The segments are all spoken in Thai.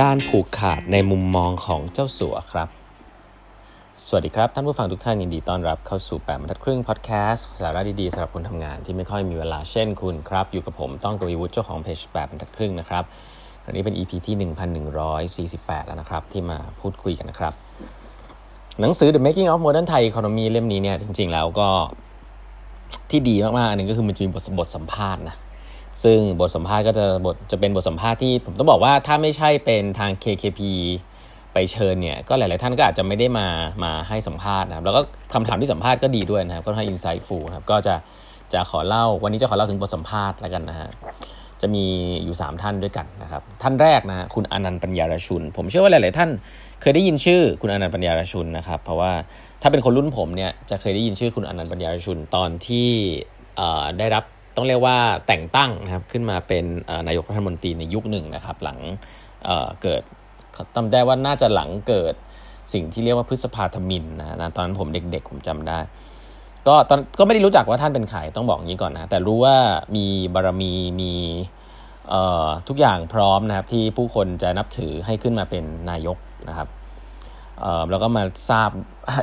การผูกขาดในมุมมองของเจ้าสัวครับ สวัสดีครับ ท่านผู้ฟังทุกท่านยินดีต้อนรับเข้าสู่แปดบรรทัดครึ่งพอดแคสต์สาระดีๆสำหรับคนทำงานที่ไม่ค่อยมีเวลาเช่นคุณครับ อยู่กับผมต้องกวีวุฒิเจ้าของเพจแปดบรรทัดครึ่งนะครับวันนี้เป็น EP ที่ 1148 แล้วนะครับ ที่มาพูดคุยกันนะครับ หนังสือ The Making of Modern Thai Economy เล่มนี้เนี่ยจริงๆแล้วก็ที่ดีมากๆอันหนึ่งก็คือมันจะมีบทบทสัมภาษณ์นะ ซึ่งบทสัมภาษณ์ก็จะบทจะเป็นบทสัมภาษณ์ที่ผมต้องบอกว่าถ้าไม่ใช่เป็นทาง KKP ไปเชิญเนี่ยก็หลาย ๆ ท่านก็อาจจะไม่ได้มามาให้สัมภาษณ์นะครับแล้วก็คำถามที่สัมภาษณ์ก็ดีด้วยนะครับก็ให้อินไซต์ฟูครับก็จะจะขอเล่าวันนี้จะขอเล่าถึงบทสัมภาษณ์แล้วกันนะฮะจะมีอยู่ 3 ท่านด้วยกันนะครับท่านแรกนะคุณอนันต์ปัญญารชุน ผมเชื่อว่าหลาย ๆ ท่านเคยได้ยินชื่อคุณอนันต์ปัญญารชุนนะครับเพราะว่าถ้าเป็นคนรุ่นผมเนี่ยจะเคยได้ยินชื่อคุณอนันต์ปัญญารชุนตอนที่ได้รับ ต้องเรียกว่าแต่งตั้งนะครับขึ้นมาเป็นนายกรัฐมนตรีในยุคหนึ่งนะครับ หลังเเกิดจำได้ว่าน่าจะหลังเกิดสิ่งที่เรียกว่าพฤษภาธมินนะตอนนั้นผมเด็กๆผมจำได้ ก็ตอนก็ไม่ได้รู้จักว่าท่านเป็นใครต้องบอกอย่างนี้ก่อนนะแต่รู้ว่ามีบารมีมีทุกอย่างพร้อมนะครับที่ผู้คนจะนับถือให้ขึ้นมาเป็นนายกนะครับแล้วก็มาทราบ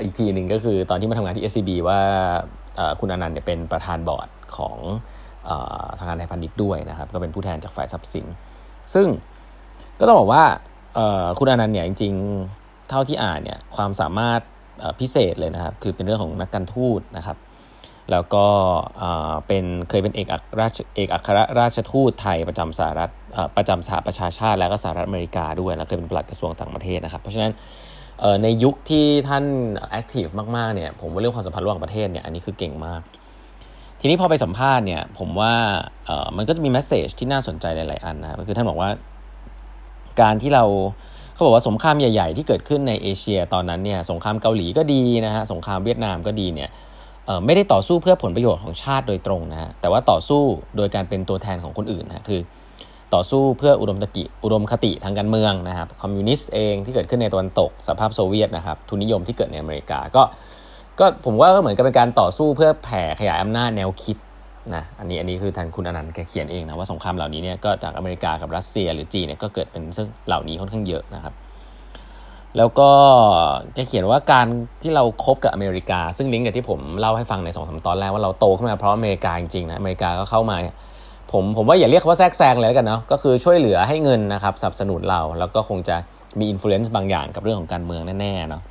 อีกทีหนึ่งก็คือตอนที่มาทำงานที่ SCB ว่าคุณอนันต์เนี่ยเป็นประธานบอร์ดของ ทางการไทยพาณิชย์ด้วยนะครับ ก็เป็นผู้แทนจากฝ่ายทรัพย์สิน ซึ่งก็ต้องบอกว่าคุณอนันต์เนี่ยจริง ๆ เท่าที่อ่านเนี่ยความสามารถพิเศษเลยนะครับ คือเป็นเรื่องของนักการทูตนะครับ แล้วก็เป็นเคยเป็นเอกอัครราชเอกอัครราชทูตไทยประจำสหรัฐประจำสหประชาชาติแล้วก็สหรัฐอเมริกาด้วย แล้วเคยเป็นปลัดกระทรวงต่างประเทศนะครับ เพราะฉะนั้นในยุคที่ท่าน active มากๆเนี่ยผมว่าเรื่องความสัมพันธ์ระหว่างประเทศเนี่ยอันนี้คือเก่งมาก ทีนี้พอไปสัมภาษณ์เนี่ย ผมว่าเออมันก็จะมี message ที่น่าสนใจหลาย ๆ อันนะคือท่านบอกว่า การที่เราเขาบอกว่าสงครามใหญ่ ๆ ที่เกิดขึ้นในเอเชียตอนนั้นเนี่ยสงครามเกาหลีก็ดีนะฮะสงครามเวียดนามก็ดีเนี่ยไม่ได้ต่อสู้เพื่อผลประโยชน์ของชาติโดยตรงนะฮะแต่ว่าต่อสู้โดยการเป็นตัวแทนของคนอื่นนะคือ ต่อสู้เพื่ออุดมตกิอุดมคติทางการเมืองนะครับคอมมิวนิสต์เองที่เกิดขึ้นในตะวันตกสหภาพโซเวียตนะครับทุนนิยมที่เกิดในอเมริกาก็ ก็ผมว่าก็เหมือนกับเป็นการต่อสู้เพื่อแผ่ขยายอำนาจแนวคิดนะอันนี้อันนี้คือทางคุณอนันต์แกเขียนเองนะว่าสงครามเหล่านี้เนี่ยก็จากอเมริกากับรัสเซียหรือจีนเนี่ยก็เกิดเป็นซึ่งเหล่านี้ค่อนข้างเยอะนะครับ แล้วก็แกเขียนว่าการที่เราครบกับอเมริกา ซึ่งลิงก์กับที่ผมเล่าให้ฟังในสองสาตอนแรกว่าเราโตขึ้นมาเพราะอเมริกาจริงๆนะอเมริกาก็เข้ามาผมผมว่าอย่าเรียกว่าแทรกแซงเลยกันเนาะก็คือช่วยเหลือให้เงินนะครับสนับสนุนเราแล้วก็คงจะมีอิทธิพลบางอย่างกับเรื่องของการเมืองแน่ๆเนาะ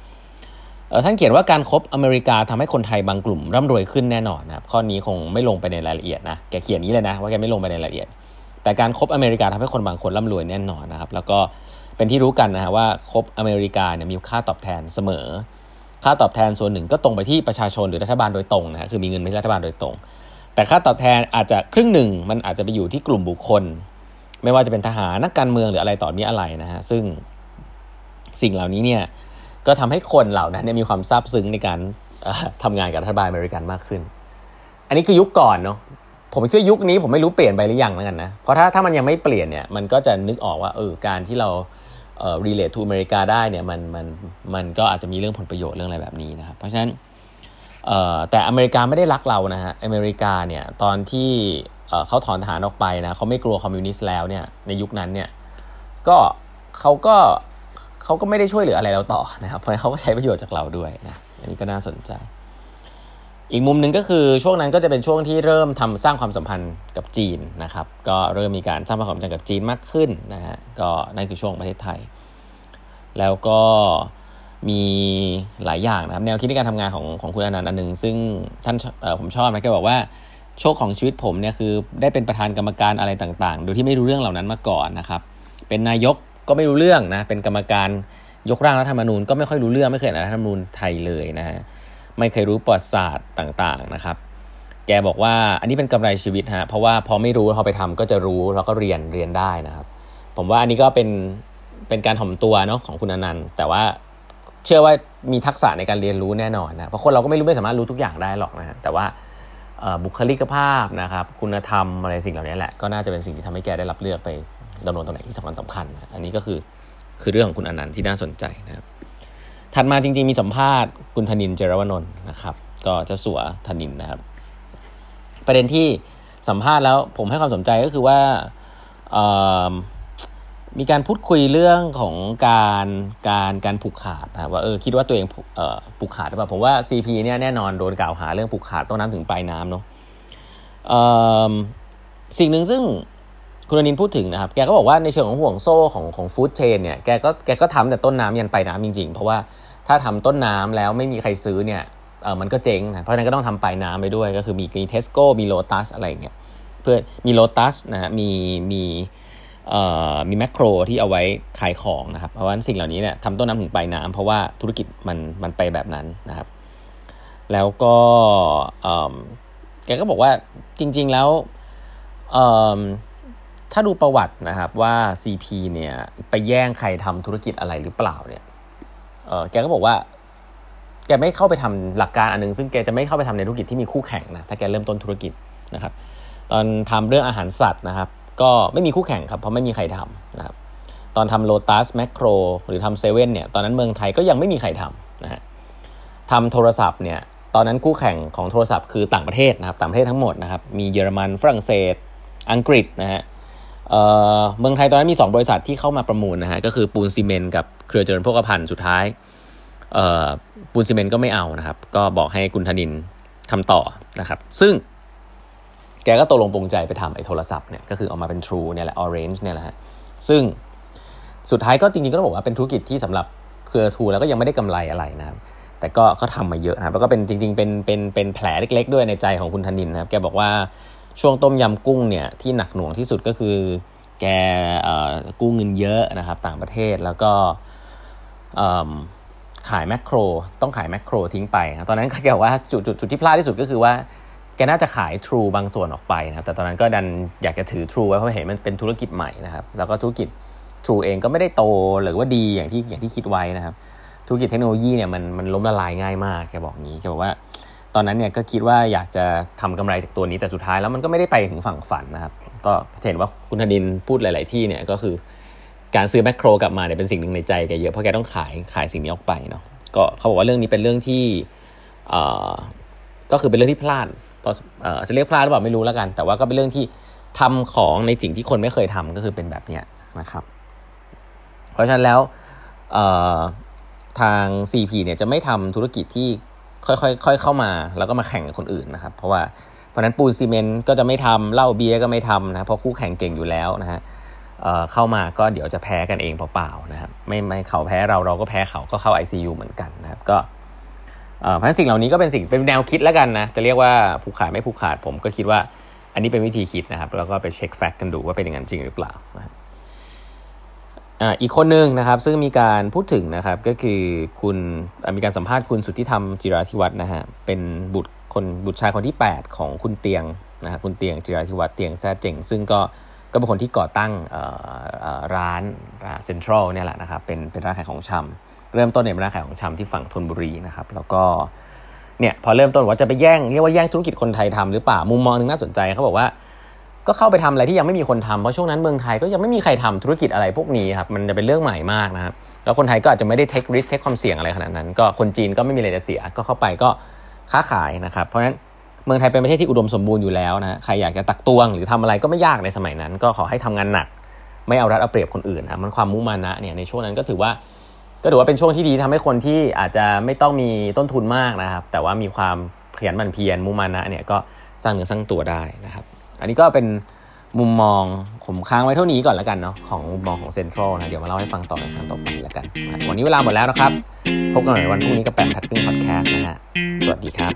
ท่านเขียนว่าการครบอเมริกาทำให้คนไทยบางกลุ่มร่ำรวยขึ้นแน่นอนนะครับข้อนี้คงไม่ลงไปในรายละเอียดนะแกเขียนนี้เลยนะว่าแกไม่ลงไปในรายละเอียด แต่การครบอเมริกาทำให้คนบางคนร่ำรวยแน่นอนนะครับแล้วก็เป็นที่รู้กันนะฮะว่าครบอเมริกาเนี่ยมีค่าตอบแทนเสมอ ค่าตอบแทนส่วนหนึ่งก็ตรงไปที่ประชาชนหรือรัฐบาลโดยตรงนะคือมีเงินไม่รัฐบาลโดยตรง แต่ค่าตอบแทนอาจจะครึ่งหนึ่งมันอาจจะไปอยู่ที่กลุ่มบุคคล ไม่ว่าจะเป็นทหารนักการเมืองหรืออะไรต่อมีอะไรนะฮะซึ่งสิ่งเหล่านี้เนี่ย ก็ทำให้คนเหล่านั้นมีความซาบซึ้งในการทำงานกับรัฐบาลอเมริกันมากขึ้น อันนี้คือยุคก่อนเนาะผมคิดว่ายุคนี้ผมไม่รู้เปลี่ยนไปหรือยังแล้วกันนะ เพราะถ้าถ้ามันยังไม่เปลี่ยนเนี่ยมันก็จะนึกออกว่าเออการที่เราเอ่อ relate to อเมริกาได้เนี่ยมันมันมันก็อาจจะมีเรื่องผลประโยชน์เรื่องอะไรแบบนี้นะครับ เพราะฉะนั้นเอ่อแต่อเมริกาไม่ได้รักเรานะฮะอเมริกาเนี่ยตอนที่เขาถอนทหารออกไปนะเขาไม่กลัวคอมมิวนิสต์แล้วเนี่ยในยุคนั้นเนี่ยก็เขาก็ เขาก็ไม่ได้ช่วยเหลืออะไรเราต่อนะครับ เพราะเขาก็ใช้ประโยชน์จากเราด้วยนะอันนี้ก็น่าสนใจ อีกมุมหนึ่งก็คือช่วงนั้นก็จะเป็นช่วงที่เริ่มทำสร้างความสัมพันธ์กับจีนนะครับ ก็เริ่มมีการสร้างความสัมพันธ์กับจีนมากขึ้นนะฮะก็นั่นคือช่วงประเทศไทย แล้วก็มีหลายอย่างนะครับ แนวคิดในการทำงานของของคุณอนันต์อันหนึ่งซึ่งท่านผมชอบนะแกบอกว่าโชคของชีวิตผมเนี่ยคือได้เป็นประธานกรรมการอะไรต่างๆ โดยที่ไม่รู้เรื่องเหล่านั้นมาก่อนนะครับ เป็นนายก ก็ไม่รู้เรื่องนะเป็นกรรมการยกร่างรัฐธรรมนูญก็ไม่ค่อยรู้เรื่องไม่เคยอ่านรัฐธรรมนูญไทยเลยนะฮะไม่เคยรู้ประวัติศาสตร์ต่างๆนะครับ แกบอกว่าอันนี้เป็นกำไรชีวิตฮะเพราะว่าพอไม่รู้พอไปทำก็จะรู้แล้วก็เรียนเรียนได้นะครับ ผมว่าอันนี้ก็เป็นเป็นการถ่อมตัวเนาะของคุณอนันต์แต่ว่าเชื่อว่ามีทักษะในการเรียนรู้แน่นอนนะเพราะคนเราก็ไม่รู้ไม่สามารถรู้ทุกอย่างได้หรอกนะฮะแต่ว่าบุคลิกภาพนะครับ คุณธรรมอะไรสิ่งเหล่านี้แหละก็น่าจะเป็นสิ่งที่ทำให้แกได้รับเลือกไป ดำรงตำแหน่งที่สำคัญสำคัญ อันนี้ก็คือคือเรื่องของคุณอนันต์ที่น่าสนใจนะครับถัดมาจริงๆมีสัมภาษณ์คุณธนินเจรวนนท์นะครับ ก็เจะสัวธนินนะครับ ประเด็นที่สัมภาษณ์แล้วผมให้ความสนใจก็คือว่ามีการพูดคุยเรื่องของการการการผูกขาดนะว่าเออคิดว่าตัวเองเออผูกขาดหรือเปล่าผมว่า CP เนี่ยแน่นอนโดนกล่าวหาเรื่องผูกขาดต้นน้ำถึงปลายน้ำเนาะสิ่งหนึ่งซึ่ง คุณอนินพูดถึงนะครับ แกก็บอกว่าในเชิงของห่วงโซ่ของของฟู้ดเชนเนี่ย แกก็แกก็ทำแต่ต้นน้ำยันปลายน้ำจริงๆ เพราะว่าถ้าทำต้นน้ำแล้วไม่มีใครซื้อเนี่ย เออมันก็เจ๊งนะ เพราะนั้นก็ต้องทำปลายน้ำไปด้วย ก็คือมีมีเทสโก้ มีโลตัสอะไรเงี้ย เพื่อมีโลตัสนะฮะมีมีมีแมคโครที่เอาไว้ขายของนะครับ เพราะว่าสิ่งเหล่านี้เนี่ยทำต้นน้ำถึงปลายน้ำเพราะว่าธุรกิจมันมันไปแบบนั้นนะครับ แล้วก็แกก็บอกว่าจริง ๆแล้ว ถ้าดูประวัตินะครับว่า CP เนี่ยไปแย่งใครทำธุรกิจอะไรหรือเปล่าเนี่ยเออแกก็บอกว่าแกไม่เข้าไปทำหลักการอันนึง ซึ่งแกจะไม่เข้าไปทำในธุรกิจที่มีคู่แข่งนะถ้าแกเริ่มต้นธุรกิจนะครับ ตอนทำเรื่องอาหารสัตว์นะครับ ก็ไม่มีคู่แข่งครับเพราะไม่มีใครทำนะครับตอนทำโลตัสแมคโครหรือทำเซเว่นเนี่ยตอนนั้นเมืองไทยก็ยังไม่มีใครทำนะฮะทำโทรศัพท์เนี่ยตอนนั้นคู่แข่งของโทรศัพท์คือต่างประเทศนะครับต่างประเทศทั้งหมดนะครับมีเยอรมันฝรั่งเศส อังกฤษนะฮะ เมืองไทยตอนนั้นมี 2 บริษัทที่เข้ามาประมูลนะฮะก็คือปูนซีเมนต์กับเครือเจริญโภคภัณฑ์สุดท้ายปูนซีเมนต์ก็ไม่เอานะครับ ก็บอกให้คุณธนินท์ทำต่อนะครับ ซึ่งแกก็ตกลงปรงใจไปทำไอ้โทรศัพท์เนี่ยก็คือออกมาเป็น True เนี่ยแหละ Orange เนี่ยแหละฮะซึ่งสุดท้ายก็จริงๆก็ต้องบอกว่าเป็นธุรกิจที่สำหรับเครือทูแล้วก็ยังไม่ได้กำไรอะไรนะครับ แต่ก็ก็ทำมาเยอะนะครับแล้วก็เป็นจริง ๆ เป็นเป็นเป็นแผลเล็ก ๆ ด้วยในใจของคุณธนินนะครับแกบอกว่า ช่วงต้มยำกุ้งเนี่ยที่หนักหน่วงที่สุดก็คือ แกกู้เงินเยอะนะครับ ต่างประเทศแล้วก็ขายแมคโคร ต้องขายแมคโครทิ้งไป ตอนนั้นแกบอกว่าจุดจุดจุดที่พลาดที่สุดก็คือว่าแกน่าจะขาย True บางส่วนออกไปนะครับ แต่ตอนนั้นก็ดันอยากจะถือ True ไว้เพราะเห็นมันเป็นธุรกิจใหม่นะครับ แล้วก็ธุรกิจ True เองก็ไม่ได้โตหรือว่าดีอย่างที่อย่างที่คิดไว้นะครับ ธุรกิจเทคโนโลยีเนี่ยมันมันล้มละลายง่ายมากแกบอกงี้แกบอกว่า ตอนนั้นเนี่ยก็คิดว่าอยากจะทำกำไรจากตัวนี้แต่สุดท้ายแล้วมันก็ไม่ได้ไปถึงฝั่งฝันนะครับ ก็เห็นว่าคุณธนินพูดหลาย ๆ ที่เนี่ยก็คือการซื้อแมคโครกลับมาเนี่ยเป็นสิ่งหนึ่งในใจแกเยอะเพราะแกต้องขายขายสิ่งนี้ออกไปเนาะก็เขาบอกว่าเรื่องนี้เป็นเรื่องที่ก็คือเป็นเรื่องที่พลาดพอจะเรียกพลาดหรือเปล่าไม่รู้แล้วกัน แต่ว่าก็เป็นเรื่องที่ทำของในสิ่งที่คนไม่เคยทำก็คือเป็นแบบเนี้ยนะครับ เพราะฉะนั้นแล้วทาง CP เนี่ยจะไม่ทำธุรกิจที่ ค่อยๆค่อยเข้ามา แล้วก็มาแข่งกับคนอื่นนะครับ เพราะว่าเพราะนั้นปูนซีเมนต์ก็จะไม่ทำเหล้าเบียร์ก็ไม่ทำนะเพราะคู่แข่งเก่งอยู่แล้วนะฮะเข้ามาก็เดี๋ยวจะแพ้กันเองเปล่าๆนะครับไม่ไม่เขาแพ้เราเราก็แพ้เขาก็เข้า ICU เหมือนกันนะครับก็เพราะนั้นสิ่งเหล่านี้ก็เป็นสิ่งเป็นแนวคิดแล้วกันนะจะเรียกว่าผูกขาดไม่ผูกขาดผมก็คิดว่าอันนี้เป็นวิธีคิดนะครับ แล้วก็ไปเช็คแฟกต์กันดูว่าเป็นอย่างนั้นจริงหรือเปล่านะ อีกคนหนึ่งนะครับ ซึ่งมีการพูดถึงนะครับ ก็คือคุณมีการสัมภาษณ์คุณสุทธิธรรมจิราธิวัฒน์นะฮะเป็นบุตรคนบุตรชายคนที่ 8 ของคุณเตียงนะครับคุณเตียงจิราธิวัฒน์เตียงแซ่เจ๋ง ซึ่งก็ก็เป็นคนที่ก่อตั้งร้านเซ็นทรัลเนี่ยแหละนะครับเป็นเป็นร้านขายของชำเริ่มต้นในร้านขายของชำที่ฝั่งธนบุรีนะครับ แล้วก็เนี่ยพอเริ่มต้นว่าจะไปแย่งเรียกว่าแย่งธุรกิจคนไทยทำหรือเปล่ามุมมองนึงน่าสนใจเขาบอกว่า ก็เข้าไปทำอะไรที่ยังไม่มีคนทำเพราะช่วงนั้นเมืองไทยก็ยังไม่มีใครทำธุรกิจอะไรพวกนี้ครับมันจะเป็นเรื่องใหม่มากนะครับแล้วคนไทยก็อาจจะไม่ได้เทคริสเทคความเสี่ยงอะไรขนาดนั้น ก็คนจีนก็ไม่มีอะไรจะเสียก็เข้าไปก็ค้าขายนะครับเพราะฉะนั้นเมืองไทยเป็นประเทศที่อุดมสมบูรณ์อยู่แล้วนะใครอยากจะตักตวงหรือทำอะไรก็ไม่ยากในสมัยนั้น ก็ขอให้ทำงานหนัก ไม่เอารัดเอาเปรียบคนอื่นครับมันความมุมานะเนี่ยในช่วงนั้นก็ถือว่าก็ถือว่าเป็นช่วงที่ดีทำให้คนที่อาจจะไม่ต้องมีต้นทุนมากนะครับ แต่ว่ามีความขยันหมั่นเพียรมุมานะเนี่ยก็สร้างเนื้อสร้างตัวได้นะครับ อันนี้ก็เป็นมุมมองผมค้างไว้เท่านี้ก่อนแล้วกันเนาะของมุมมองของเซ็นทรัลนะเดี๋ยวมาเล่าให้ฟังต่อในครั้งต่อไปแล้วกันวันนี้เวลาหมดแล้วนะครับ พบกันใหม่วันพรุ่งนี้กับแปมทัดครึ่งพอดแคสต์นะฮะสวัสดีครับ